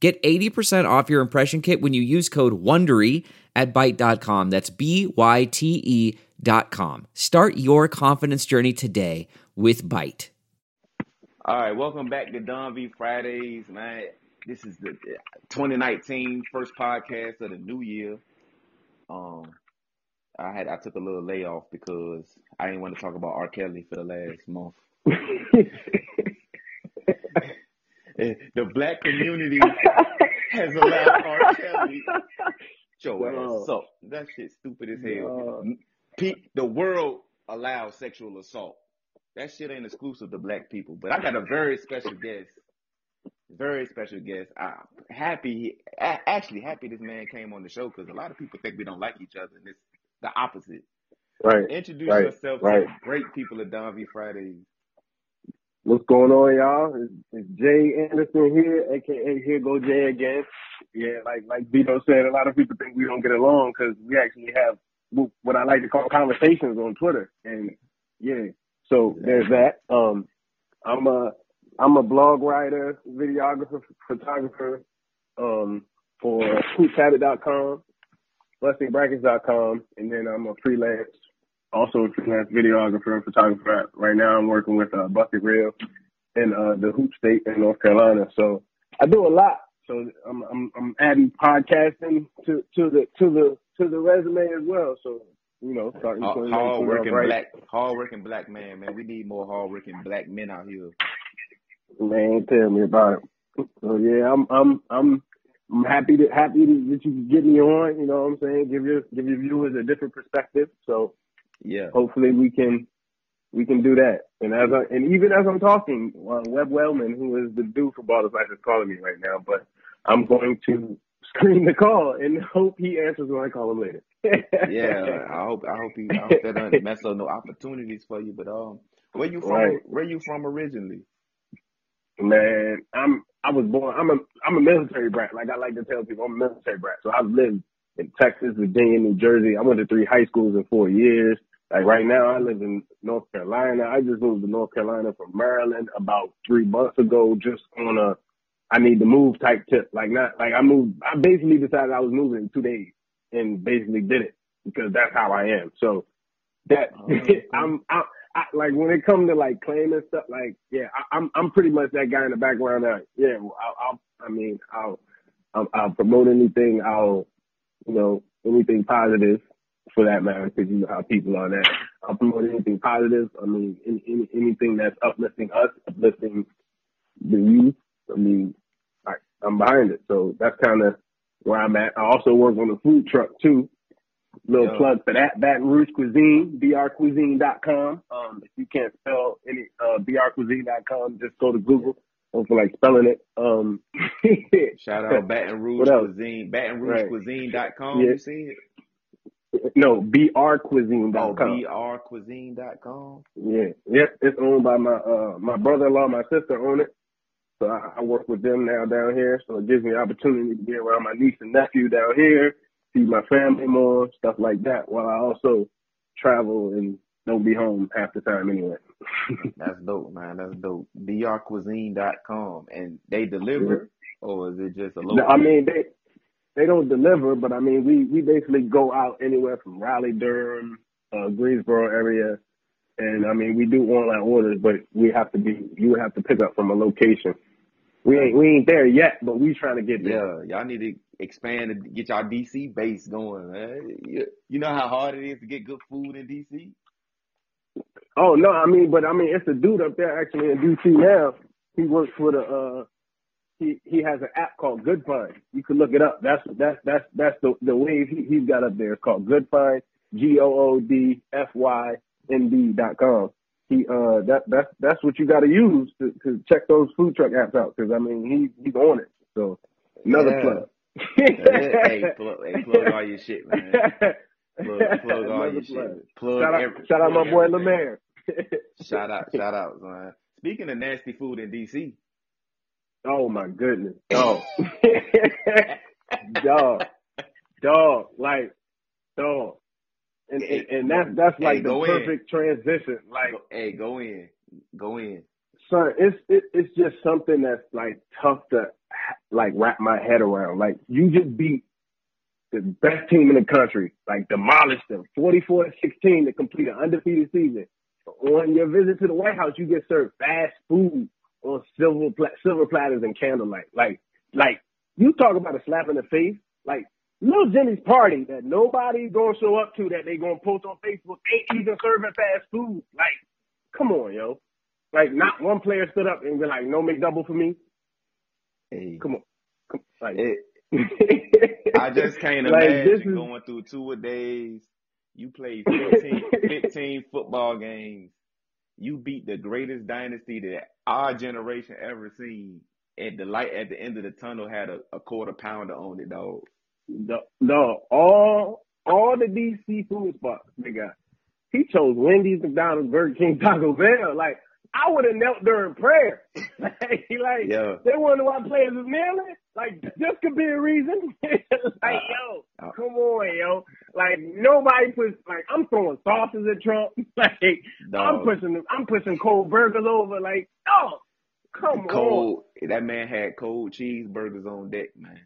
Get 80% off your impression kit when you use code WONDERY at Byte.com. That's B-Y-T-E dot com. Start your confidence journey today with Byte. All right, welcome back to Don V Fridays, man. This is the 2019 first podcast of the new year. Um, I had I took a little layoff because I didn't want to talk about R. Kelly for the last month. Eh, the black community has allowed R. Kelly. Joe ass so that shit stupid as hell. Pe- the world allows sexual assault. That shit ain't exclusive to black people. But I got a very special guest. Very special guest. I'm happy, actually happy this man came on the show because a lot of people think we don't like each other, and it's the opposite. Right. Introduce Right, yourself right. to the great people at Don V Fridays. What's going on, y'all? It's, it's Jay Anderson here, aka Here Go Jay again. Yeah, like like Vito said, a lot of people think we don't get along because we actually have what I like to call conversations on Twitter, and yeah, so there's that. Um, I'm a I'm a blog writer, videographer, photographer, um, for hoopshabit.com, blessingbrackets.com, and then I'm a freelance also a freelance videographer and photographer. Right now, I'm working with uh, Bucket Reel in uh, the Hoop State in North Carolina. So I do a lot. So I'm I'm, I'm adding podcasting to, to the to the to the resume as well. So you know, starting Hard working right. black, hard working black man, man. We need more hard working black men out here. Man, tell me about it. So yeah, I'm I'm I'm I'm happy to happy to, that you get me on. You know what I'm saying? Give your give your viewers a different perspective. So Yeah. hopefully we can we can do that. And as I, and even as I'm talking, uh, Webb Wellman, who is the dude for Ballers Life, is calling me right now. But I'm going to screen the call and hope he answers when I call him later. Yeah, I hope I hope he I hope that doesn't mess up no opportunities for you. But um, where you from? Right. Where you from originally? Man, I'm I was born. I'm a I'm a military brat. Like I like to tell people, I'm a military brat. So I've lived in Texas, Virginia, New Jersey. I went to three high schools in four years. Like right now, I live in North Carolina. I just moved to North Carolina from Maryland about three months ago, just on a I need to move type tip. Like not like I moved. I basically decided I was moving in two days and basically did it because that's how I am. So that Oh. I'm I, I like when it comes to like claiming stuff. Like yeah, I, I'm I'm pretty much that guy in the background. That yeah, well, I'll, I'll I mean I'll, I'll I'll promote anything. I'll you know anything positive for that matter because you know how people are. That promote anything positive. I mean any, any, anything that's uplifting us, uplifting the youth. I mean I, I'm behind it. So that's kind of where I'm at. I also work on the food truck too. Little Yeah. plug for that. Baton Rouge Cuisine, brcuisine.com. Um, if you can't spell any, uh, brcuisine.com, just go to Google. Don't feel like spelling it. Um, Shout out Baton Rouge Cuisine, Baton Rouge Right. Cuisine.com. Yeah. You see it? No, Oh, brcuisine.com. brcuisine.com. Yeah, yep. It's owned by my uh my brother-in-law, my sister own it. So I, I work with them now down here. So it gives me the opportunity to be around my niece and nephew down here, see my family more, stuff like that. While I also travel and don't be home half the time anyway. That's dope, man. That's dope. brcuisine.com. And they deliver, or is it just a local? I mean, they they don't deliver, but I mean, we we basically go out anywhere from Raleigh, Durham, uh, Greensboro area, and I mean, we do online orders, but we have to be you would have to pick up from a location. We ain't we ain't there yet, but we trying to get there. Yeah, y'all need to expand and get y'all DC base going, man. You, you know how hard it is to get good food in DC? Oh no, I mean, but I mean, it's a dude up there actually in DC now. He works for the uh, he he has an app called Good Find. You can look it up. That's that's that's that's the the wave he, he's got up there. It's called Good Find. G O O D F Y N D dot com. He uh that that's that's what you got to use to to check those food truck apps out because I mean he he's on it. So Another yeah. plug. hey, plug, hey, plug all your shit, man. Plug, plug all your plug. shit. Plug shout out, every, shout out my boy Lemaire. shout out, shout out, man. Speaking of nasty food in DC. Oh my goodness. Oh. dog. Dog. Like, dog. And, and, and that's that's like hey, the perfect in. transition. Like, hey, go in, go in, son. It's it, it's just something that's like tough to like wrap my head around. Like, you just beat the best team in the country, like demolished them, forty four to sixteen to complete an undefeated season. On your visit to the White House, you get served fast food on silver pla- silver platters and candlelight. Like, like you talk about a slap in the face. Like Little Jimmy's party that nobody's gonna show up to that they gonna post on Facebook ain't even serving fast food. Like, come on, yo. Like, not one player stood up and be like, "No McDouble for me." Hey, come on, come, like, it, I just can't like, imagine is, going through two a days. You play 15, 15 football games. You beat the greatest dynasty that our generation ever seen. And the light at the end of the tunnel had a, a quarter pounder on it, dog. No, no, all all the DC food spots got. He chose Wendy's, McDonald's, Burger King, Taco Bell. Like I would have knelt during prayer. like, like yeah. they wonder why players is kneeling. Like this could be a reason. like uh, yo, uh, come on, yo. Like nobody puts like I'm throwing sauces at Trump. like I'm pushing I'm pushing cold burgers over. Like oh, come cold, on. That man had cold cheeseburgers on deck, man.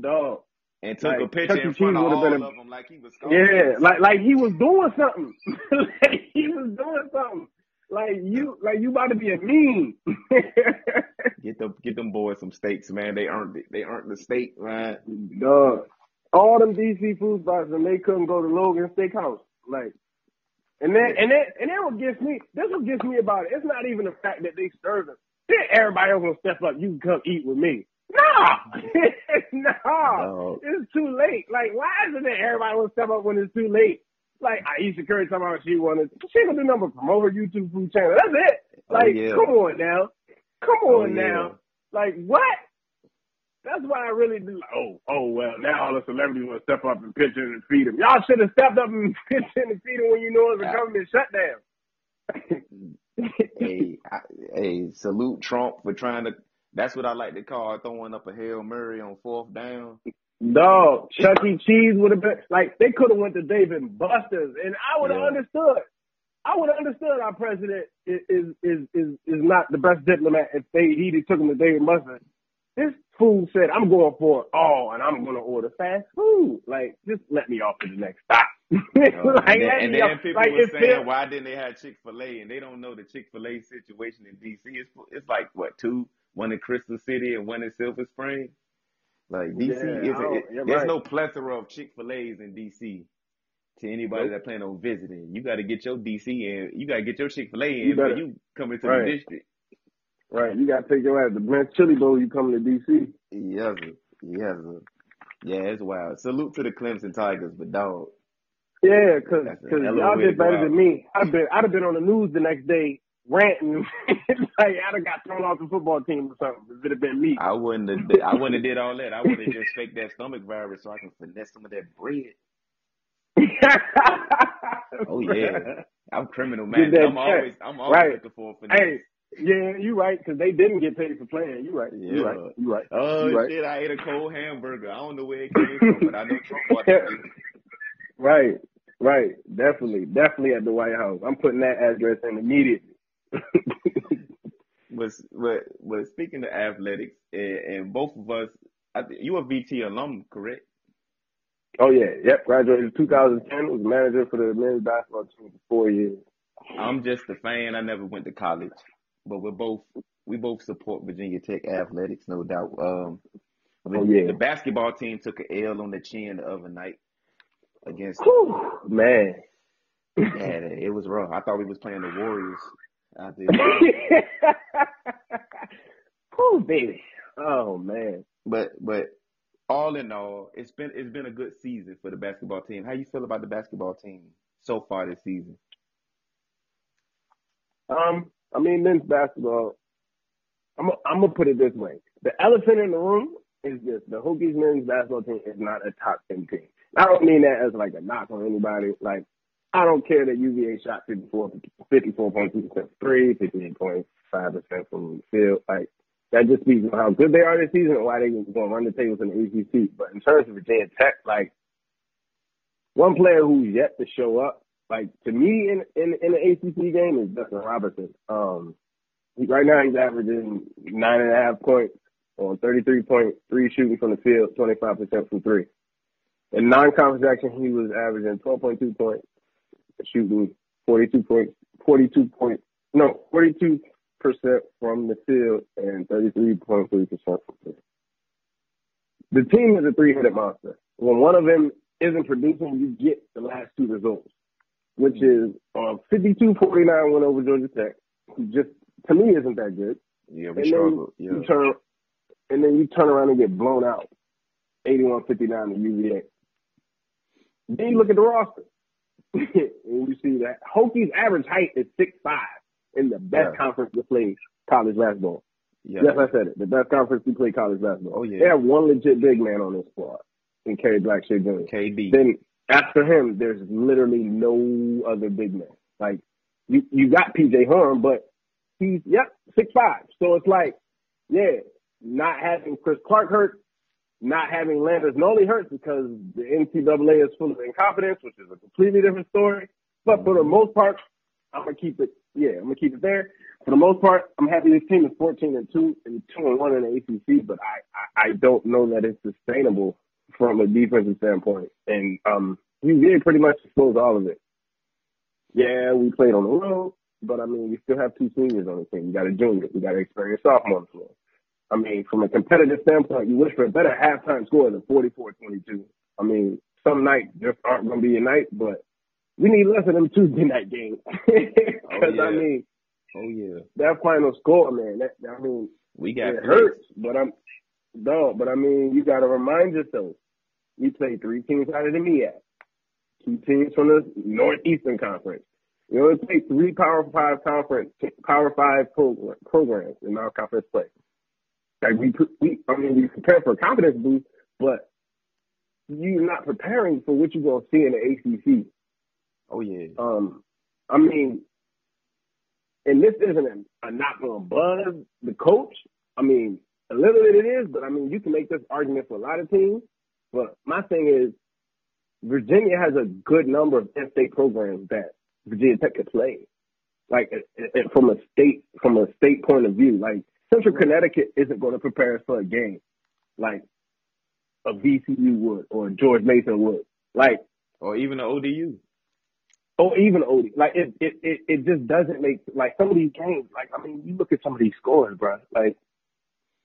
Dog and took like, a picture in front of all a, of them like he was. Yeah, like like he was doing something. like he was doing something. Like you, like you about to be a meme. get them, get them boys some steaks, man. They earned it. They earned the steak, man. Dog. All them DC food spots, and they couldn't go to Logan Steakhouse. Like, and then and then and then what gets me. This what gets me about it. It's not even the fact that they serving. Then everybody else gonna step up. You can come eat with me. No, no, no, it's too late. Like, why isn't it everybody will step up when it's too late? Like Ayesha Curry talking about she wanted, she gonna do number promote her YouTube food channel. That's it. Oh, like, oh, yeah. come on now, come on oh, now. Yeah. Like, what? That's why I really do. Oh, oh well. Now all the celebrities want to step up and pitch in and feed them. Y'all should have stepped up and pitched in and feed them when you know it's a government shutdown. hey, I, hey, salute Trump for trying to that's what I like to call throwing up a Hail Mary on fourth down. Dog, Chuck E. Cheese would have been like they could have went to Dave and Buster's, and I would have yeah. understood. I would have understood our president is, is is is is not the best diplomat if they he took him to Dave and Buster's. This fool said, "I'm going for it all, and I'm going to order fast food. Like, just let me off to the next stop." like, and then, and then people like, were saying, "Why didn't they have Chick Fil A?" And they don't know the Chick Fil A situation in DC. It's it's like what two one in Crystal City and one in Silver Spring. Like DC yeah, is it, there's right. no plethora of Chick Fil A's in DC. To anybody nope. that plan on visiting, you got to get your DC and you got to get your Chick Fil A in you you come into right. the district. Right, you got to take your ass to Ben's Chili Bowl. You coming to DC? Yes, yes, yeah. It's wild. Salute to the Clemson Tigers, but dog. Yeah, cause, cause y'all did better than me. I've been I'd have been on the news the next day ranting like I'd have got thrown off the football team or something. If it had been me, I wouldn't have. I wouldn't have did all that. I would have just faked that stomach virus so I can finesse some of that bread. oh yeah, I'm criminal man. I'm always I'm always right. looking for a finesse. Hey. Yeah, you right, because they didn't get paid for playing. You right. Yeah. You right. You right. Oh you shit! Right. I ate a cold hamburger. I don't know where it came from, but I know Trump bought it. Right. Right. Definitely. Definitely at the White House. I'm putting that address in immediately was but but speaking of athletics, and, and both of us, I you a VT alum, correct? Oh yeah, yep. Graduated in 2010. Was manager for the men's basketball team for four years. I'm just a fan. I never went to college, but we're both we both support Virginia Tech athletics, no doubt. Um, oh, yeah. The basketball team took an L on the chin the other night against. Whew, man. Yeah, it was rough. I thought we was playing the Warriors I oh baby. Oh man. But but all in all, it's been it's been a good season for the basketball team. How you feel about the basketball team so far this season? Um, I mean, men's basketball. I'm I'm gonna put it this way: the elephant in the room is this: the Hokies men's basketball team is not a top ten team. I don't mean that as like a knock on anybody. Like I don't care that UVA shot 54, 54.2 percent three, 58.5 percent from the field. Like that just speaks on how good they are this season and why they were going to run the tables in the ACC. But in terms of Virginia Tech, like one player who's yet to show up, like to me in in, in the ACC game is Justin Robinson. Um, right now he's averaging nine and a half points on 33.3 shooting from the field, 25% from three. In non-conference action, he was averaging 12.2 points, shooting 42 point, 42 point, no, 42 percent from the field and 33.3 percent from three. The team is a three-headed monster. When one of them isn't producing, you get the last two results, which is a 52-49 win over Georgia Tech, who just to me isn't that good. Yeah, we struggle. Yeah. You turn, and then you turn around and get blown out, 81-59 to UVA. Then you look at the roster, and you see that Hokies' average height is six five in the best yeah. conference to play college basketball. Yeah. Yes, I said it. The best conference to play college basketball. Oh yeah. They have one legit big man on this squad, in Kerry Blackshear Jr. KB. Then after him, there's literally no other big man. Like you, you got PJ Horne, but he's yep six five. So it's like, yeah, not having Chris Clark hurt, not having Landers Nolley hurts because the NCAA is full of incompetence, which is a completely different story. But for the most part, I'm gonna keep it. Yeah, I'm gonna keep it there. For the most part, I'm happy this team is 14 and two and two and one in the ACC, but I, I I don't know that it's sustainable from a defensive standpoint. And um, UVA pretty much exposed all of it. Yeah, we played on the road, but I mean, we still have two seniors on the team. We got a junior, we got an experienced sophomore on the floor. I mean, from a competitive standpoint, you wish for a better halftime score than 44-22. I mean, some nights just aren't going to be a night, but we need less of them Tuesday night games. Because oh, yeah. I mean, oh yeah, that final score, man. That I mean, we got it hurts, but I'm no, but I mean, you got to remind yourself. We played three teams out of the MEAC, two teams from the Northeastern Conference. We only played three Power Five conference, Power Five program, programs in our conference play. Like we, we, I mean, we prepare for a confidence boost, but you're not preparing for what you're gonna see in the ACC. Oh yeah. Um, I mean, and this isn't a, a knock on Buzz, the coach. I mean, a little bit it is, but I mean, you can make this argument for a lot of teams. But my thing is, Virginia has a good number of in-state programs that Virginia Tech could play. Like from a state from a state point of view, like Central Connecticut isn't going to prepare us for a game like a VCU would or George Mason would, like or even an ODU. Or even OD. Like it, it, it, it just doesn't make like some of these games. Like I mean, you look at some of these scores, bro. Like,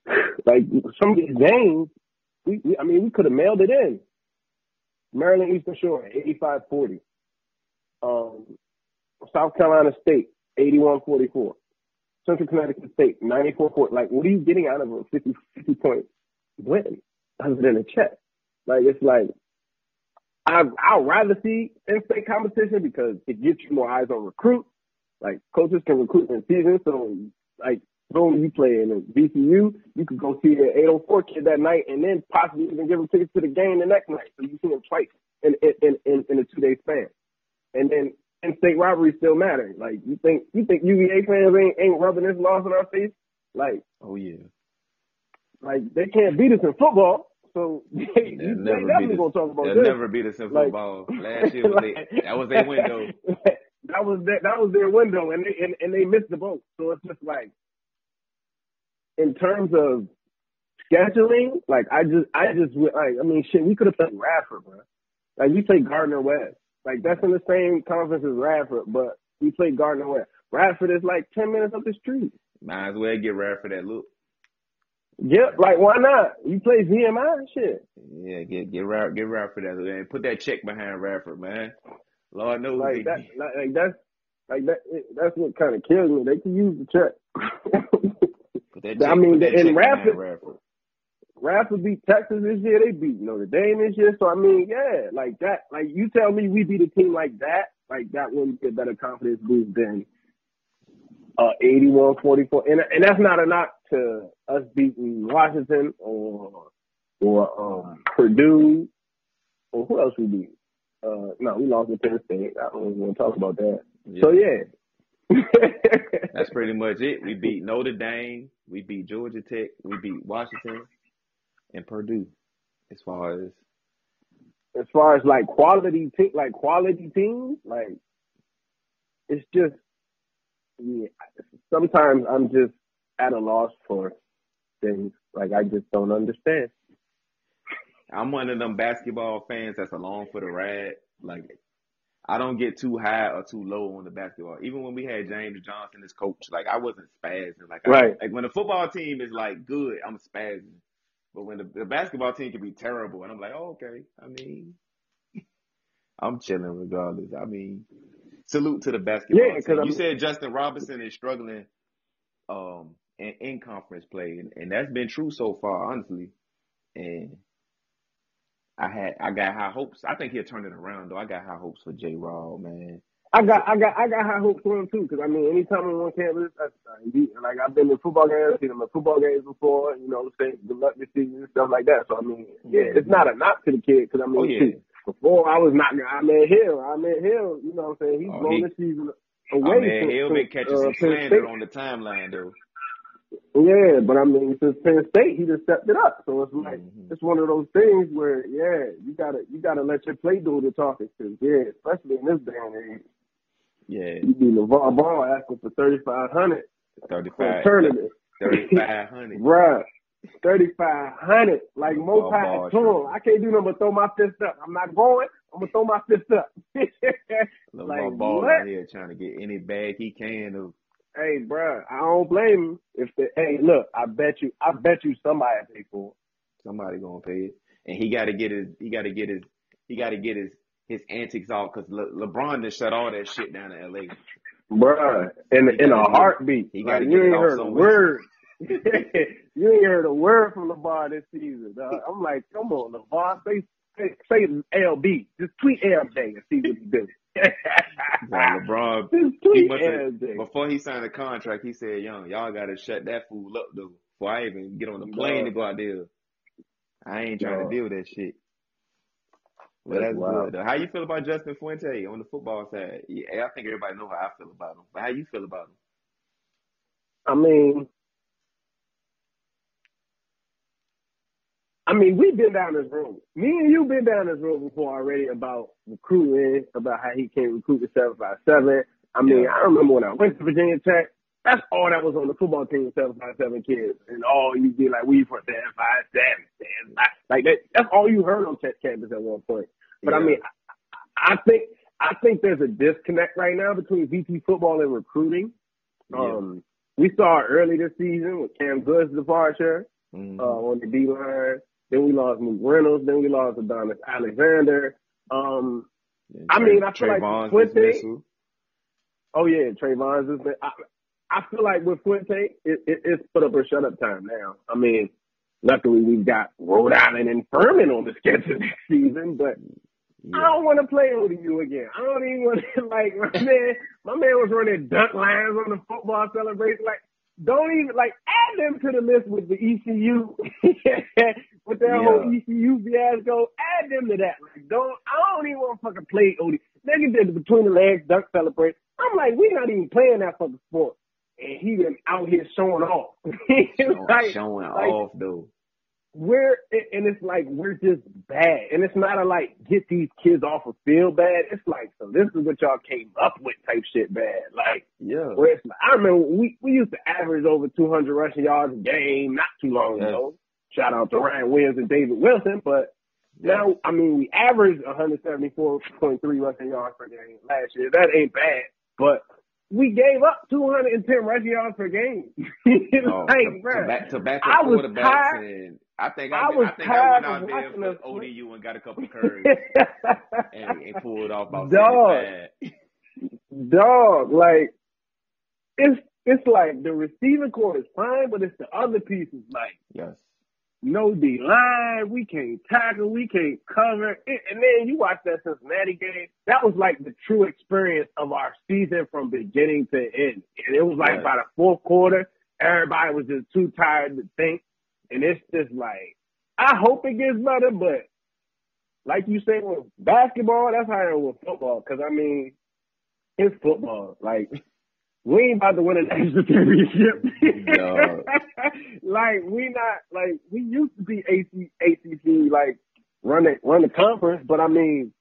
like some of these games, we, we I mean, we could have mailed it in. Maryland Eastern Shore, 85-40. Um, South Carolina State, 81-44. Central Connecticut State, 94 point. Like, what are you getting out of a 50, 50 point win other than a check? Like, it's like, I, I'd rather see in-state competition because it gets you more eyes on recruits. Like, coaches can recruit in season. So, like, boom, you play in VCU, you could go see an 804 kid that night and then possibly even give him tickets to the game the next night. So you see him twice in, in, in, in a two-day span. And then in-state rivalry still matter. Like you think you think UVA fans ain't ain't rubbing this loss in our face? Like oh yeah, like they can't beat us in football. So they, they never definitely gonna talk about they'll this. never beat us in like, football. Last year was like, they, that was their window. that was their, that was their window, and they and, and they missed the boat. So it's just like in terms of scheduling, like I just I just like I mean shit, we could have played Radford, bro. Like we played Gardner-Webb. Like that's in the same conference as Radford, but we play Gardner-Webb. Radford is like ten minutes up the street. Might as well get Radford that look. Yep, like why not? You play VMI shit. Yeah, get get Radford, get Radford that man. Put that check behind Radford, man. Lord knows like that. Like, like that's like that. That's what kind of kills me. They can use the check. check I mean, in Radford, Radford, Radford beat Texas this year. They beat Notre Dame this year. So I mean, yeah, like that. Like you tell me we beat a team like that, like that wouldn't get better confidence boost than uh 81-44. And and that's not a knock to us beating Washington or or um, Purdue, or who else we beat? Uh, no, we lost to Penn State. I don't even want to talk about that. Yeah. So yeah. That's pretty much it. We beat Notre Dame, we beat Georgia Tech, we beat Washington, and Purdue. As far as as far as like quality, te- like quality teams, like it's just yeah. Sometimes I'm just at a loss for things. Like I just don't understand. I'm one of them basketball fans that's along for the ride. Like I don't get too high or too low on the basketball. Even when we had James Johnson as coach, like I wasn't spazzing. Like right. I, like when the football team is like good, I'm spazzing. But when the, the basketball team can be terrible, and I'm like, oh, okay. I mean, I'm chilling regardless. I mean, salute to the basketball yeah, team. You said Justin Robinson is struggling um in, in conference play, and, and that's been true so far, honestly. And I had I got high hopes. I think he'll turn it around though. I got high hopes for J. Rod, man. I got I got I got high hopes for him too, because I mean, anytime I'm on campus, I, I, like I've been to football games, seen him at football games before. You know, say good luck this season and stuff like that. So I mean, yeah, it's not a knock to the kid, because I mean, oh, yeah. before I was not Ahmed Hill, Ahmed Hill. You know what I'm saying? He's oh, blown he, this season away. I mean, Hill been catching uh, some slander on the timeline though. Yeah, but I mean, since Penn State, he just stepped it up. So it's like mm-hmm. it's one of those things where, yeah, you gotta you gotta let your play do the talking. Cause yeah, especially in this day and age, yeah, you be LeVar Ball asking for thirty five hundred, thirty five tournament, thirty five hundred, bruh. Thirty five hundred, like Mo Tour. I can't do nothing but throw my fist up. I'm not going. I'm gonna throw my fist up. like, Ball out here trying to get any bag he can of Hey, bro, I don't blame him. If the hey, look, I bet you, I bet you somebody pay for it. Somebody gonna pay it, and he got to get his, he got to get his, he got to get his his antics off because Le- LeBron just shut all that shit down in L.A. Bruh, in in a heartbeat. He got like, you ain't heard a word. you ain't heard a word from LeBron this season. Dog. I'm like, come on, LeBron, say say, say LB, just tweet LJ and see what he does. LeBron, he must have, before he signed the contract, he said, "Young, y'all got to shut that fool up though. Before I even get on the plane to go out there, I ain't trying to deal with that shit." But that's, that's good. Though. How you feel about Justin Fuente on the football side? Yeah, I think everybody know how I feel about him. But how you feel about him? I mean, I mean, we've been down this road. Me and you been down this road before already about recruiting, about how he can't recruit the seven five seven. I mean, yeah. I remember when I went to Virginia Tech. That's all that was on the football team with seven five seven kids, and all you be like, we for seven five seven, like that. That's all you heard on Tech campus at one point. But yeah. I mean, I, I think I think there's a disconnect right now between VT football and recruiting. Yeah. Um, we saw it early this season with Cam Good's departure mm-hmm. uh, on the D line. Then we lost Luke Reynolds. Then we lost Adonis Alexander. Um, yeah, I mean, I feel like Fuente. Oh yeah, Trevon's been. I, I feel like with Fuente, it, it, it's put up or shut up time now. I mean, luckily we've got Rhode Island and Furman on the schedule next season, but yeah. I don't want to play ODU again. I don't even want to like my man. My man was running duck lines on the football celebration. Like don't even like add them to the list with the ECU with that yeah. whole ECU fiasco. Add them to that. Like don't I don't even want to fucking play OD. Nigga did between the legs duck celebrate. I'm like, we're not even playing that fucking sport. And he been out here showing off. showing, like, showing like, off though we're and it's like we're just bad, and it's not a like get these kids off of field bad. It's like so this is what y'all came up with type shit bad. Like yeah, where it's like, I remember we we used to average over 200 rushing yards a game not too long ago. Shout out to Ryan Williams and David Wilson, but now I mean we averaged 174.3 rushing yards per game last year. That ain't bad, but we gave up 210 rushing yards per game. oh, like, to, bro, to back, to back I was tired. And I think I, I, was I think I went out there for ODU and got a couple of curves and, and pulled off about dog, dog. Like it's it's like the receiving core is fine, but it's the other pieces like yes no D line, we can't tackle, we can't cover. And then you watch that Cincinnati game. That was like the true experience of our season from beginning to end. And it was like by the fourth quarter, everybody was just too tired to think. And it's just like, I hope it gets better, but like you said with basketball, that's how it with football. Because I mean, it's football. Like we ain't about to win a national championship. No. like we not like we used to be AC, ACC like run it run the conference, but I mean,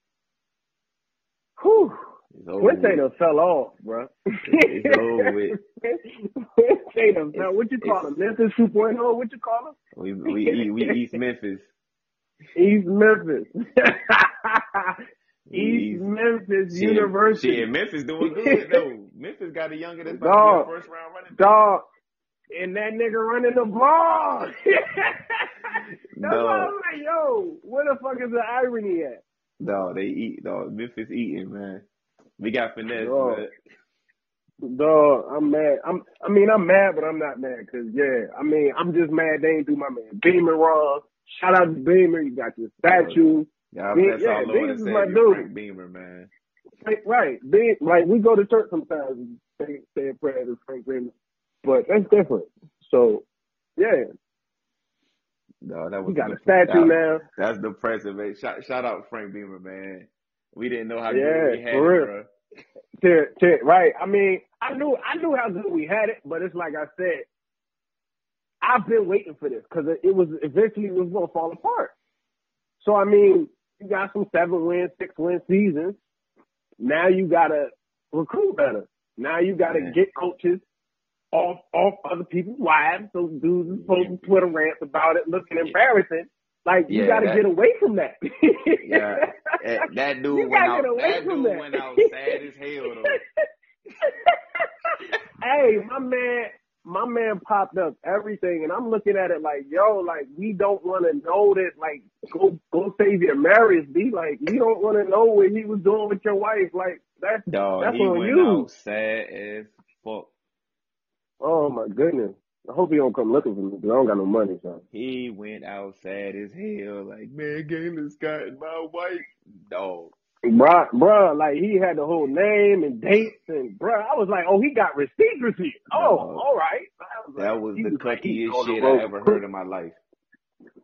whew. Quincy done fell off, bro. It's over with. Quincy done fell. What you call him? Memphis 2.0? What you call him? We we we East Memphis. East Memphis. East Memphis shit, University. Shit, Memphis doing good though. Memphis got a younger that's about dog, to be a first round running. Dog. And that nigga running the ball. That's why I'm like, yo, where the fuck is the irony at? No, they eat. Dog, Memphis eating, man. We got finesse, dog. but dog, I'm mad. I'm. I mean, I'm mad, but I'm not mad because yeah. I mean, I'm just mad they ain't do my man Beamer wrong. Shout out to Beamer. You got your statue. Yeah, I mean, that's yeah, all Beamer's my dude. Frank Beamer, man. Right, Beam, like we go to church sometimes and say, say a prayer to Frank Beamer, but that's different. So, yeah. No, that was we got a statue now. That's depressing, man. Shout, shout out Frank Beamer, man. We didn't know how yeah, good we had for real. it, right. I mean, I knew I knew how good we had it, but it's like I said, I've been waiting for this because it was eventually it was going to fall apart. So I mean, you got some seven win, six win seasons. Now you got to recruit better. Now you got to get coaches off off other people's wives. So dudes to Twitter rants about it, looking embarrassing. Like you yeah, got to get away from that. yeah, that dude went out. That dude that. went out sad as hell though. hey, my man, my man popped up everything, and I'm looking at it like, yo, like we don't want to know that. Like, go go save your marriage, be like, we don't want to know what he was doing with your wife. Like that's Dog, that's he on went you. Out sad as fuck. Oh my goodness. I hope he don't come looking for me because I don't got no money, son. He went out sad as hell, like, man, Scott and my wife, dog. Bruh, bruh, like he had the whole name and dates and bruh, I was like, oh, he got receipts, receipts. Oh, all right. Was that like, was the cluckiest like, shit I ever heard in my life.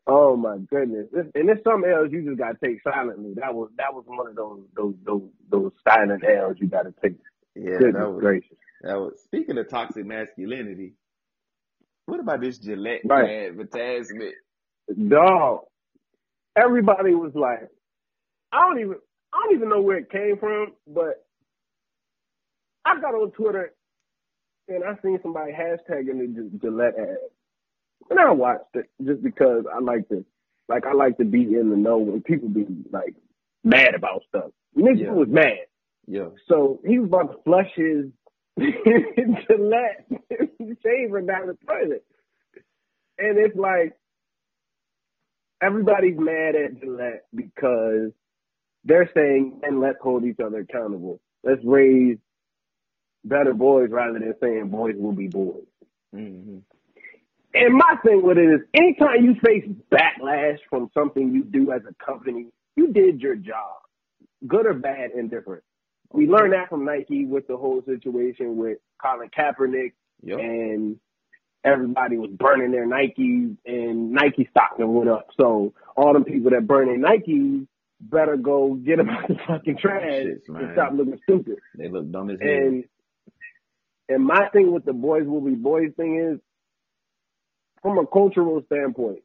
Oh my goodness! And there's some else you just gotta take silently. That was that was one of those those those those silent L's you gotta take. Yeah, Goodness that was gracious. That was speaking of toxic masculinity. What about this Gillette right. advertisement? Dog. Everybody was like, I don't even, I don't even know where it came from, but I got on Twitter and I seen somebody hashtagging the Gillette ad, and I watched it just because I like to, like I like to be in the know when people be like mad about stuff. Nigga yeah. was mad. Yeah. So he was about to flush his Gillette shaver down the toilet. And it's like everybody's mad at Gillette because they're saying, and let's hold each other accountable. Let's raise better boys rather than saying boys will be boys. Mm-hmm. And my thing with it is anytime you face backlash from something you do as a company, you did your job, good or bad, indifferent. We learned that from Nike with the whole situation with Colin Kaepernick yep. and everybody was burning their Nikes and Nike stock went up. So all them people that burn their Nikes better go get them out the fucking oh, trash Shit, and stop looking stupid. They look dumb as hell. And and my thing with the boys will be boys thing is from a cultural standpoint,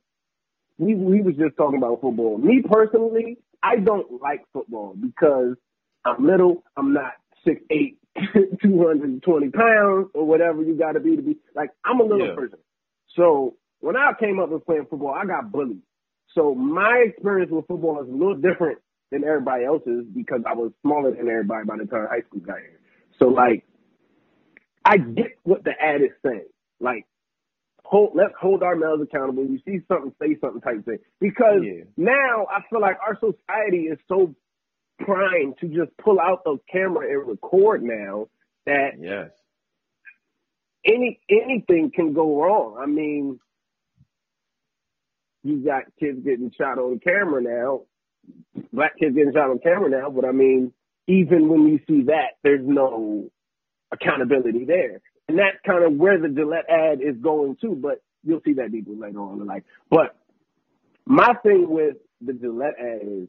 we we was just talking about football. Me personally, I don't like football because I'm little. I'm not six eight, two hundred and twenty pounds or whatever you got to be to be like. I'm a little yeah. person. So when I came up with playing football, I got bullied. So my experience with football is a little different than everybody else's because I was smaller than everybody by the time high school got here. So like, I get what the ad is saying. Like, hold, let's hold our males accountable. You see something, say something type thing. Because yeah. now I feel like our society is so primed to just pull out the camera and record now that yes. any anything can go wrong. I mean, you got kids getting shot on camera now, black kids getting shot on camera now, but I mean, even when you see that, there's no accountability there. And that's kind of where the Gillette ad is going to, but you'll see that deeper later on in life. But My thing with the Gillette ad is,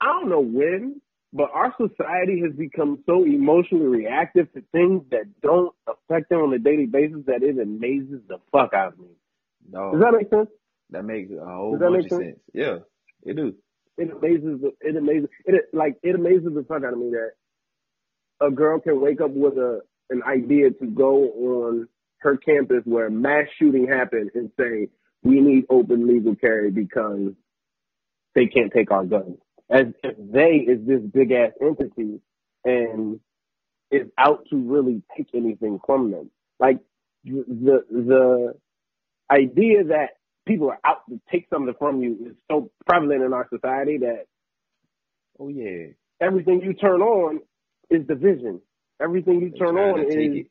I don't know when, but our society has become so emotionally reactive to things that don't affect them on a daily basis that it amazes the fuck out of me. No, Does that make sense? that makes a whole Does that bunch make of sense? sense. Yeah, it do. It amazes the, it amazes it like it amazes the fuck out of me that a girl can wake up with a an idea to go on her campus where mass shooting happened and say we need open legal carry because they can't take our guns. As if they is this big ass entity and is out to really take anything from them. Like the the idea that people are out to take something from you is so prevalent in our society that Oh yeah, everything you turn on is division. Everything you turn on is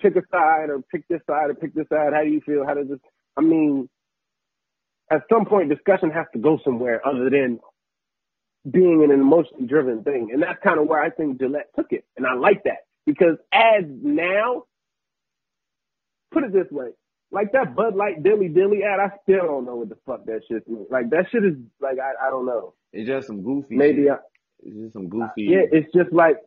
pick a side or pick this side or pick this side. How do you feel? How does this? I mean, at some point, discussion has to go somewhere other than being an emotionally driven thing, and that's kind of where I think Gillette took it, and I like that because as now, put it this way, like that Bud Light Dilly Dilly ad, I still don't know what the fuck that shit means. Like that shit is like I I don't know. It's just some goofy. Maybe shit. I, it's just some goofy. yeah, it's just like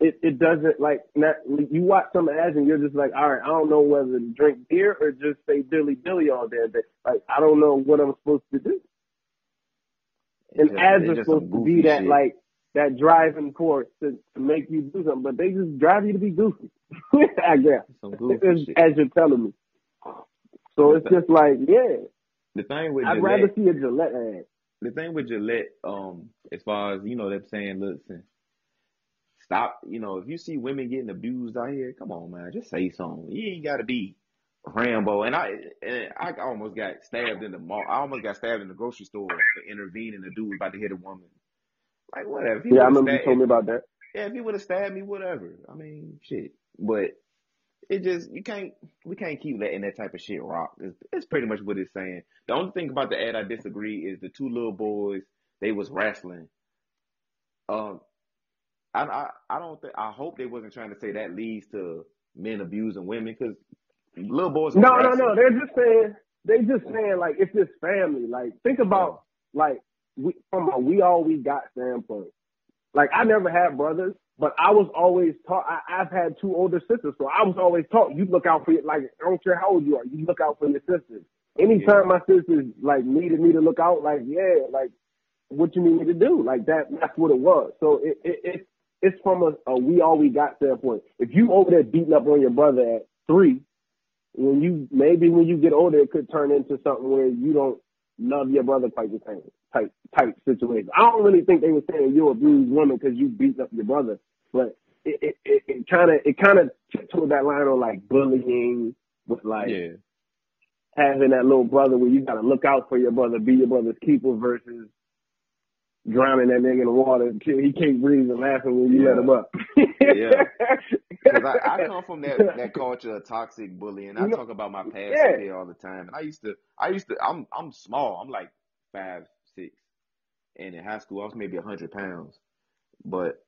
it, it doesn't like not, you watch some ads and you're just like, all right, I don't know whether to drink beer or just say dilly dilly all day. Like, I don't know what I'm supposed to do. And just- ads are supposed to be that shit. like that driving force to, to make you do something, but they just drive you to be goofy. I guess some goofy as, shit. as you're telling me. So it's just like, yeah, The thing with I'd Gillette, rather see a Gillette ad. the thing with Gillette, um, as far as you know, they're saying, listen, stop. You know, if you see women getting abused out here, come on, man, just say something. You ain't got to be Rambo. And I, and I almost got stabbed in the mall. I almost got stabbed in the grocery store for intervening. The dude was about to hit a woman. Like whatever. Yeah, I remember you told me about that. Yeah, if he would have stabbed me, whatever. I mean, shit. But it just you can't we can't keep letting that type of shit rock. It's, it's pretty much what it's saying. The only thing about the ad I disagree is the two little boys they was wrestling. Um, I I, I don't think I hope they wasn't trying to say that leads to men abusing women because little boys. No, no, no. They're just saying they just saying like it's this family. Like think about like we from a we all we got standpoint. Like I never had brothers, but I was always taught. I, I've had two older sisters, so I was always taught you look out for your like. I don't care how old you are, you look out for your sisters. Anytime my sisters like needed me to look out, like yeah, like what you need me to do, like that. That's what it was. So it it, it it's from a, a we all we got standpoint. If you over there beating up on your brother at three, when you maybe when you get older, it could turn into something where you don't love your brother quite the same type type situation. I don't really think they were saying you abuse women because you beat up your brother, but it it it kind of it kind of tiptoed that line on like bullying with like Yeah, having that little brother where you gotta look out for your brother, be your brother's keeper versus drowning that nigga in the water. until He can't breathe and laughing when you let him up. Yeah. Because I, I come from that that culture of toxic bullying. I You know- talk about my past Yeah. all the time, and I used to, I used to, I'm I'm small. I'm like five six, and in high school I was maybe a hundred pounds, but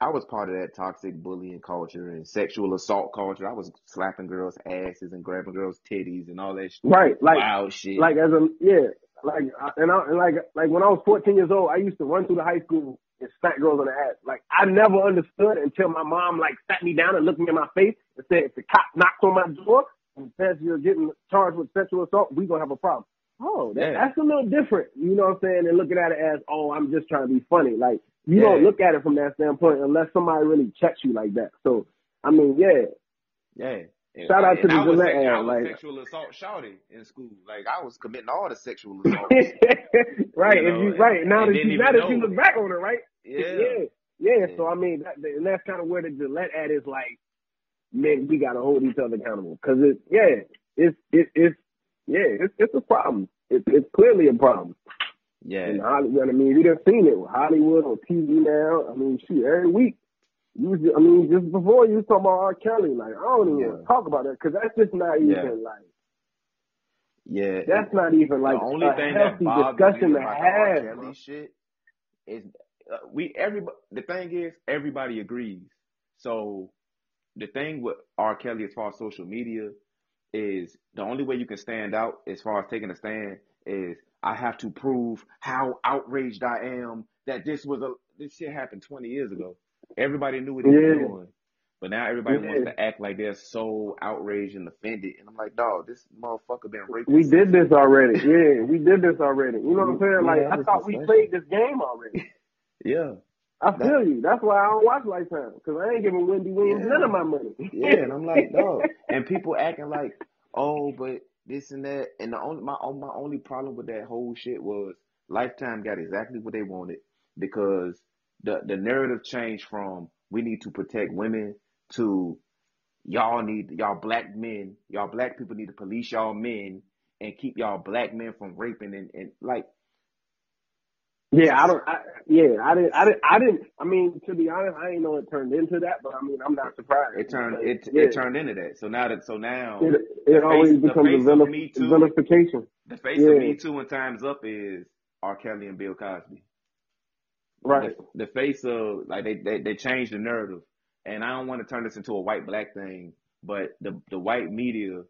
I was part of that toxic bullying culture and sexual assault culture. I was slapping girls' asses and grabbing girls' titties and all that shit. right, like wild shit. like as a yeah, like I- and I and like like when I was 14 years old, I used to run through the high school and smack girls on the ass. Like I never understood until my mom like sat me down and looked me in my face and said, "If the cop knocks on my door and says you're getting charged with sexual assault, we gonna have a problem." Oh, that, that's a little different. You know what I'm saying? And looking at it as, "Oh, I'm just trying to be funny." Like you Yeah. don't look at it from that standpoint unless somebody really checks you like that. So I mean, yeah, yeah. And Shout out to the I was, Gillette ad, like- sexual assault shouting in school. Like I was committing all the sexual assaults. right. You if know, you right now that you now that you look back on it, right? yeah. yeah, yeah. So I mean, that, and that's kind of where the Gillette ad is like, man, we got to hold each other accountable because it, yeah, it's it, it's yeah, it's it's a problem. It's it's clearly a problem. Yeah. In Hollywood, I mean, we done seen it with Hollywood on TV now. I mean, shoot, every week. You was, I mean, just before you was talking about R. Kelly, like I don't even Yeah. talk about that because that's just not even Yeah. like Yeah. that's not even like the only a thing that healthy bothers discussion to about R. Kelly shit is uh, we everybody. The thing is, everybody agrees. So the thing with R. Kelly as far as social media, is the only way you can stand out as far as taking a stand is I have to prove how outraged I am that this was a this shit happened 20 years ago. Everybody knew what he yeah. was doing. But now everybody yeah. wants to act like they're so outraged and offended. And I'm like, dog, this motherfucker been raped. We did this already. Yeah, we did this already. You know what I'm saying? Like, I thought we played this game already. yeah. I feel you. That's why I don't watch Lifetime because I ain't giving Wendy Williams yeah. none of my money. yeah, and I'm like, dog. And people acting like, oh, but this and that. And the only my oh, my only problem with that whole shit was Lifetime got exactly what they wanted because the the narrative changed from we need to protect women to y'all need y'all black men, y'all black people need to police y'all men and keep y'all black men from raping and, and like yeah, I don't. I, yeah, I didn't. I didn't. I didn't. I mean, to be honest, I didn't know it turned into that, but I mean, I'm not surprised. It turned. It yeah. it turned into that. So now that. So now it, it always face, becomes a vilif- vilification. The face yeah. of Me Too when Times Up is R. Kelly and Bill Cosby. Right. The, the face of like they, they they changed the narrative, and I don't want to turn this into a white black thing, but the the white media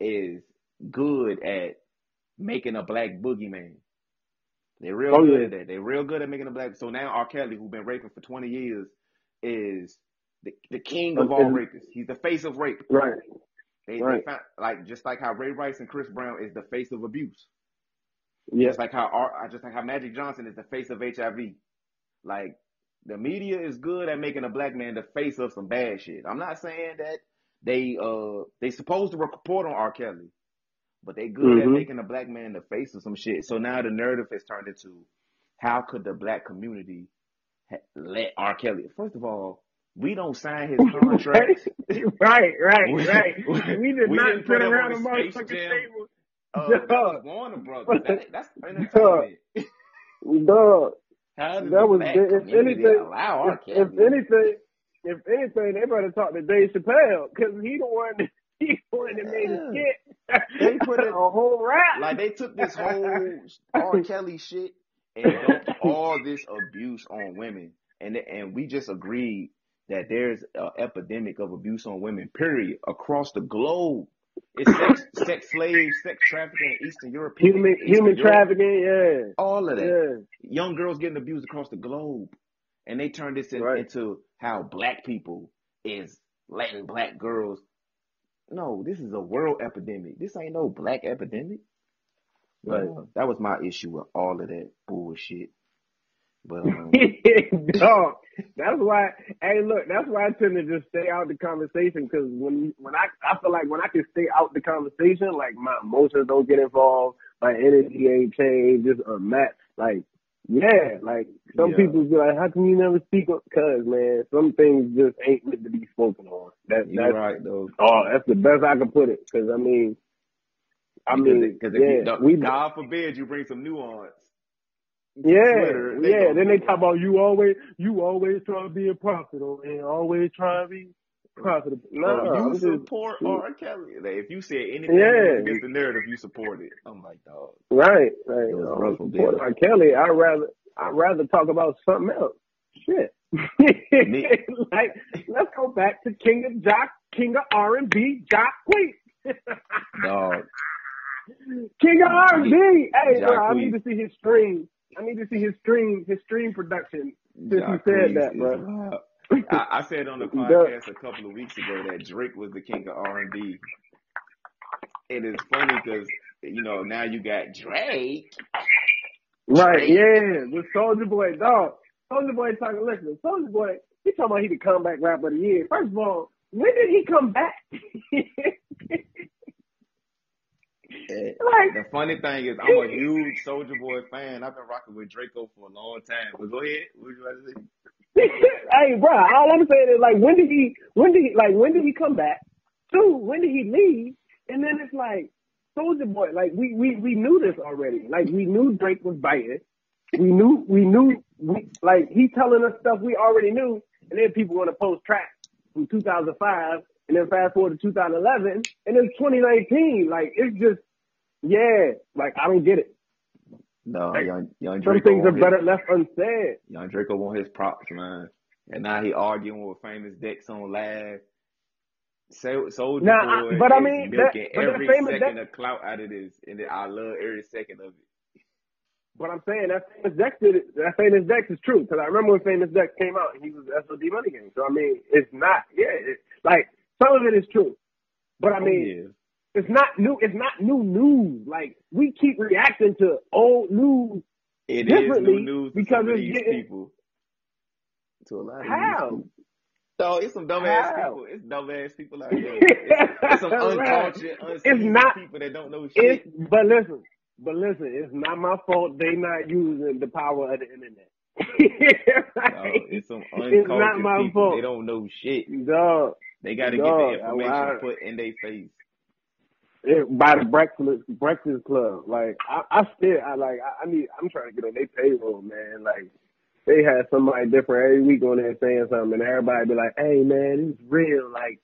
is good at making a black boogeyman. They're real oh, good yeah. at that. They're real good at making a black. So now R. Kelly, who's been raping for 20 years, is the, the king of all rapists. He's the face of rape. Right. They, right. They found, like just like how Ray Rice and Chris Brown is the face of abuse. Yeah. Just like how R, just like how Magic Johnson is the face of HIV. Like the media is good at making a black man the face of some bad shit. I'm not saying that they uh they supposed to report on R. Kelly, but they good mm-hmm. at making a black man the face of some shit. So now the narrative has turned into how could the black community ha- let R. Kelly? First of all, we don't sign his contract. right, right, we, right. We did we not sit around the motherfucking table. Uh, Warner Brothers. That, that's entertainment. Dog. How does that was if anything, allow R. Kelly? If, if anything, if anything, they better talk to Dave Chappelle because he the one. He the one that made a skit. They put it, a whole rap. Like they took this whole R. Kelly shit and dumped all this abuse on women, and and we just agreed that there's an epidemic of abuse on women, period, across the globe. It's sex, sex slaves, sex trafficking, Eastern Europe, human Eastern human Europe, trafficking, yeah, all of that. Yeah. Young girls getting abused across the globe, and they turned this in, right. into how black people is letting black girls. No, this is a world epidemic. This ain't no black epidemic. But yeah. that was my issue with all of that bullshit. But um, dog, that's why. Hey, look, that's why I tend to just stay out the conversation because when when I I feel like when I can stay out the conversation, like my emotions don't get involved, my energy ain't changed, just unmatched. Like, yeah, like some yeah. people be like, how can you never speak up? Cause man, some things just ain't meant to be spoken on. That, You're that's right though. Oh, that's the best I can put it. Cause I mean, I mean, because yeah, we God forbid you bring some nuance yeah, Twitter, yeah. Then they talk about you always, you always trying to be a prophet, and always trying to be profitable. No, you support R. Kelly. Like, if you say anything yeah. against the narrative, you support it. I'm like, dog. Right, right. No, support R. Kelly. I rather, I rather talk about something else. Shit. like, let's go back to King of Jock, King of R and B, Jock Queen. dog. King of R and B. Hey, bro, I need to see his stream. I need to see his stream, his stream production since he said that, bro. I, I, said on the podcast a couple of weeks ago that Drake was the king of R and B. It is funny because you know now you got Drake. Right, Drake. yeah, the Soulja Boy dog. Soulja Boy talking. Listen, Soulja Boy, he talking about he the comeback rapper of the year. First of all, when did he come back? like, the funny thing is, I'm a huge Soulja Boy fan. I've been rocking with Drako for a long time. But go ahead. What you about to say? hey, bro. All I'm saying is, like, when did he? When did he? Like, when did he come back? Two. When did he leave? And then it's like Soulja Boy. Like, we we we knew this already. Like, we knew Drake was biting. We knew. We knew. We, like, he telling us stuff we already knew. And then people want to post tracks from 2005 and then fast forward to 2011 and it's 2019. Like it's just yeah, like I don't get it. No, like, young, young Drako some things are better his, left unsaid. Young Drako want his props, man. And now he arguing with famous Dex on live. So, Soldier nah, Boy but I mean, milking that, every second of clout out of this, and I love every second of it. But I'm saying that famous Dex did it. That famous Dex is true because I remember when famous Dex came out, he was SOD Money Gang. So I mean, it's not. Yeah, it's, like some of it is true, but I oh, mean, oh, yeah. It's not new. It's not new news. Like we keep reacting to old news it differently news because it's getting, people. To a lot of how. So it's some dumbass people. It's dumbass people out here. It's, it's some uncultured, it's not, people that don't know shit. But listen, but listen, it's not my fault they not using the power of the internet. no, it's some uncultured it's not my people. Fault. They don't know shit. Dog. They got to get the information I, put in their face. It, by the breakfast breakfast club, like I, I still, I like, I, I need, I'm trying to get on their payroll, man. Like they had somebody different every week on there saying something, and everybody be like, "Hey, man, it's real." Like,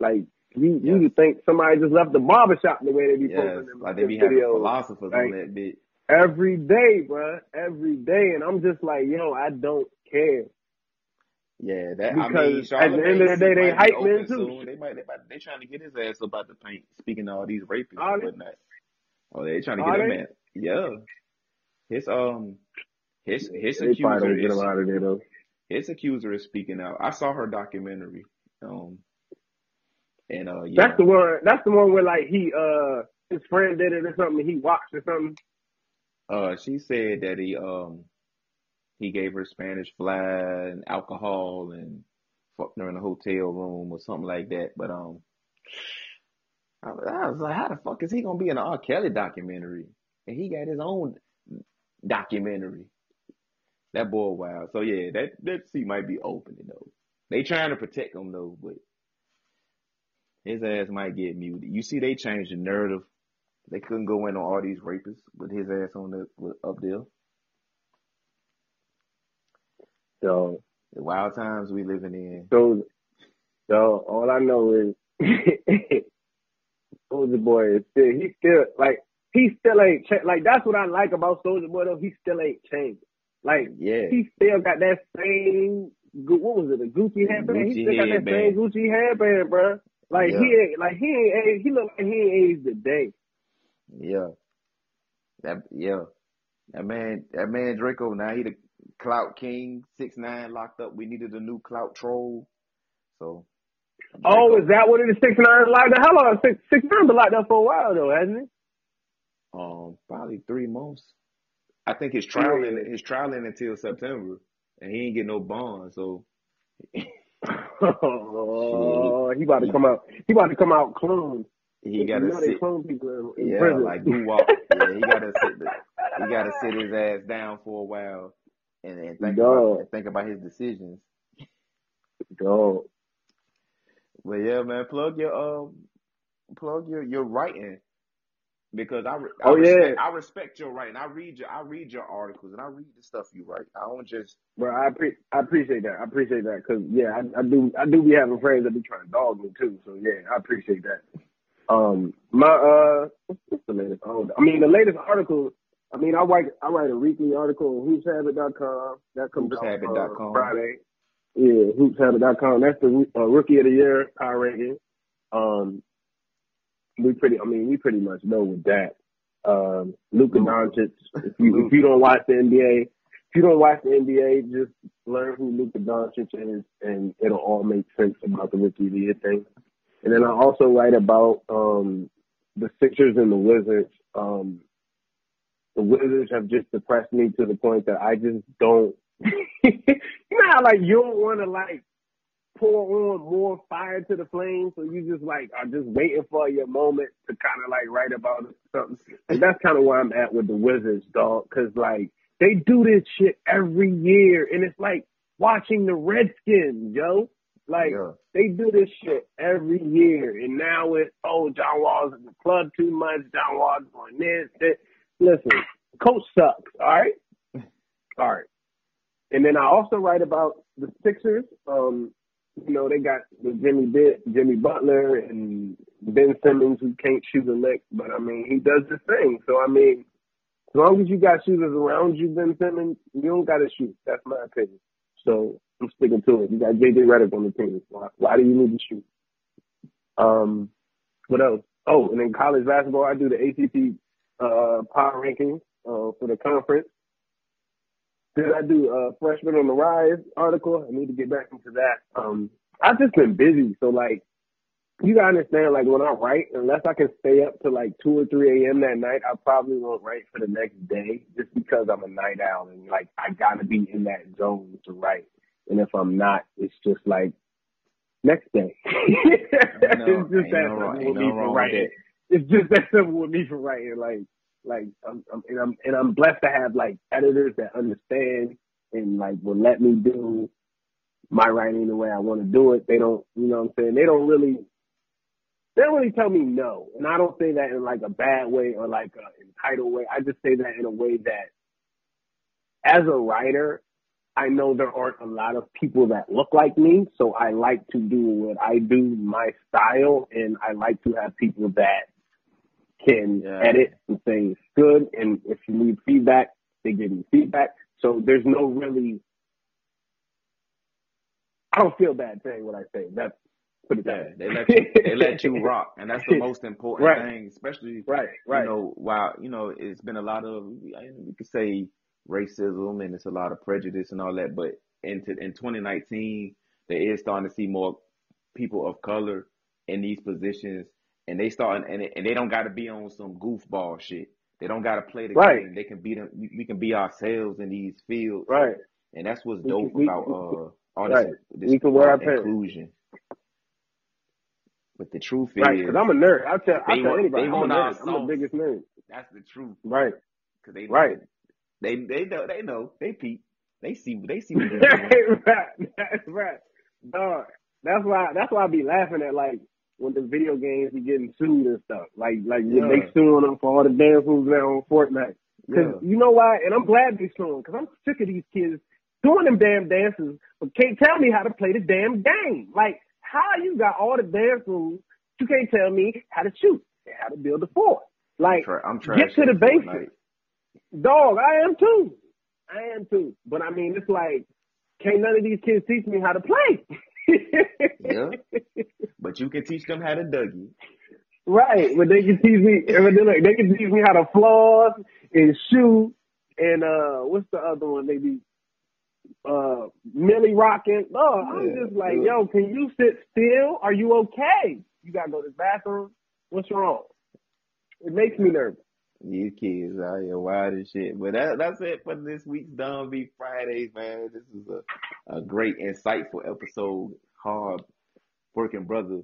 like you, yes. you would think somebody just left the barbershop the way they be yes. posting them like they be having philosophers like, on that bit every day, bro, every day, and I'm just like, yo, I don't care. Yeah, that because I mean, at the end of the day, they hype men too. They might, they might, they trying to get his ass up out the paint. Speaking of all these rapists and whatnot. Oh, they trying to get him man. Yeah, his um, his his they accuser is, out of there, though. his accuser is speaking out. I saw her documentary. Um, and uh, yeah. That's the one. That's the one where like he uh his friend did it or something. He watched or something. Uh, she said that he um he gave her Spanish fly and alcohol and fucked her in a hotel room or something like that. But um, I, was like, how the fuck is he gonna be in an R. Kelly documentary? And he got his own documentary. That boy wild. So yeah, that that seat might be open though. They trying to protect him though, but his ass might get muted. You see, they changed the narrative. They couldn't go in on all these rapists with his ass on the up there. So the wild times we living in. So, so all I know is Soulja Boy is still he still like he still ain't cha- like that's what I like about Soulja Boy though he still ain't changed. Like yeah, he still got that same what was it a Gucci headband? Gucci he still got that same Gucci headband, bro. Like yeah. he ain't like he ain't he look like he ain't aged a day. Yeah. That yeah. That man that man Drako now he the clout king, six nine locked up. We needed a new clout troll. So. Oh, is that what it is? Six nine locked up? How long? Six six nine been locked up for a while though, hasn't it? Um, probably three months. I think his trial in his trial in until September, and he ain't get no bond. So oh, he about to come out. He about to come out clone. He got to sit. Clone people in, yeah, prison. like do walk. yeah, he got to sit. He got to sit his ass down for a while and, and think about and think about his decisions. Dog. Well, yeah, man. Plug your um, plug your your writing because I, I oh respect, yeah I respect your writing. I read your I read your articles and I read the stuff you write. I don't just. Bro, I pre- I appreciate that. I appreciate that because yeah, I, I do I do be having friends that be trying to dog me too. So yeah, I appreciate that. Um, my uh, what's the latest? Oh, I mean the latest article. I mean I write I write a weekly article on hoopshabit.com that comes hoopshabit.com. out uh, Friday. Yeah, hoopshabit.com. That's the uh, rookie of the year power ranking. Um, we pretty. I mean, we pretty much know with that. Um, Luka Doncic. If you if you don't watch the NBA, if you don't watch the NBA, just learn who Luka Doncic is, and it'll all make sense about the rookie of the year thing. And then I also write about um, the Sixers and the Wizards. Um, the Wizards have just depressed me to the point that I just don't. you know how like you don't want to like pour on more fire to the flame. So you just like are just waiting for your moment to kind of like write about something. And that's kind of where I'm at with the Wizards, dog. Cause like they do this shit every year, and it's like watching the Redskins, yo. Like yeah. they do this shit every year, and now it's oh John Wall's in the club too much. John Wall's doing this, this. Listen, coach sucks. All right, all right. And then I also write about the Sixers. Um, you know, they got the Jimmy Bit, Jimmy Butler and Ben Simmons who can't shoot a lick, but I mean, he does the thing. So I mean, as long as you got shooters around you, Ben Simmons, you don't got to shoot. That's my opinion. So I'm sticking to it. You got JJ Redick on the team. Why, why do you need to shoot? Um, what else? Oh, and in college basketball, I do the ACC uh, power rankings uh, for the conference. Did I do a freshman on the rise article. I need to get back into that. Um, I've just been busy, so like you gotta understand, like when I write, unless I can stay up to like two or three a.m. that night, I probably won't write for the next day, just because I'm a night owl and like I gotta be in that zone to write. And if I'm not, it's just like next day. it's just that simple with me for writing. It's just that simple with me for writing. Like, like I'm, I'm, and I'm and I'm blessed to have like editors that understand and like will let me do my writing the way I want to do it. They don't, you know what I'm saying? They don't really they don't really tell me no. And I don't say that in like a bad way or like an entitled way. I just say that in a way that as a writer, I know there aren't a lot of people that look like me. So I like to do what I do, my style, and I like to have people that can yeah. edit and say it's good. And if you need feedback, they give me feedback. So there's no really, I don't feel bad saying what I say. That's Put it yeah, they let you they let you rock, and that's the most important right. thing, especially right, right. You know, while you know it's been a lot of we could say racism and it's a lot of prejudice and all that, but into in 2019 there is starting to see more people of color in these positions, and they start and and they don't got to be on some goofball shit. They don't got to play the right. game. They can be them. We can be ourselves in these fields, right? And that's what's dope about uh all this, right. this we can wear our inclusion. But the truth right, is, because I'm a nerd. I'll tell, I'll tell anybody. I'm, a nerd. I'm the biggest nerd. That's the truth. Right. Because they right. They they know they know they peep. They see they see what they're doing. right. That's right. Dog. That's why that's why I be laughing at like when the video games be getting sued and stuff. Like like yeah. they suing them for all the dance moves there on Fortnite. Because yeah. you know why? And I'm glad they suing because I'm sick of these kids doing them damn dances, but can't tell me how to play the damn game. Like how you got all the dance moves, you can't tell me how to shoot and how to build a fort. Like, I'm get to the basics. Dog, I am too. I am too. But I mean, it's like, can't none of these kids teach me how to play. yeah. But you can teach them how to Dougie. Right. But they can teach me, they can teach me how to floss and shoot. And, uh, what's the other one they be uh Milly rocking. Oh, I'm yeah, just like, yo, can you sit still? Are you okay? You gotta go to the bathroom. What's wrong? It makes me nervous. These kids out here wild as shit. But that, that's it for this week's Dumb Beef Fridays, man. This is a, a great, insightful episode. Hard working brother.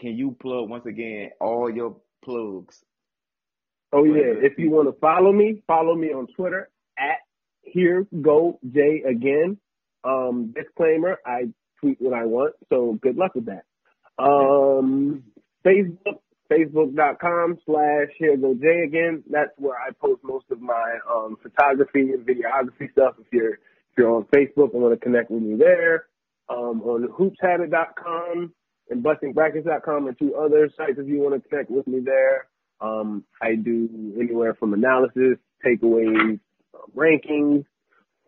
Can you plug once again all your plugs? Oh yeah. If you want to follow me, follow me on Twitter at here go Jay again. Um, disclaimer, I tweet what I want, so good luck with that. Um, Facebook, facebook.com slash here go Jay again. That's where I post most of my, um, photography and videography stuff. If you're, if you're on Facebook I want to connect with you there, um, on hoopshabit.com and bustingbrackets.com and two other sites if you want to connect with me there. Um, I do anywhere from analysis, takeaways, um, rankings,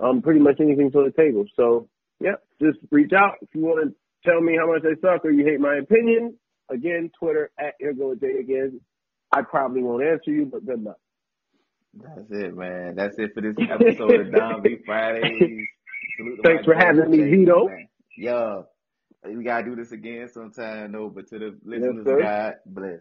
um, pretty much anything's on the table. So, yeah, just reach out if you want to tell me how much I suck or you hate my opinion. Again, Twitter at Jay again. I probably won't answer you, but good luck. That's it, man. That's it for this episode of Dumb Beef Fridays. Thanks for having me, Vito. Yeah. We gotta do this again sometime though, but to the listeners, yes, God bless.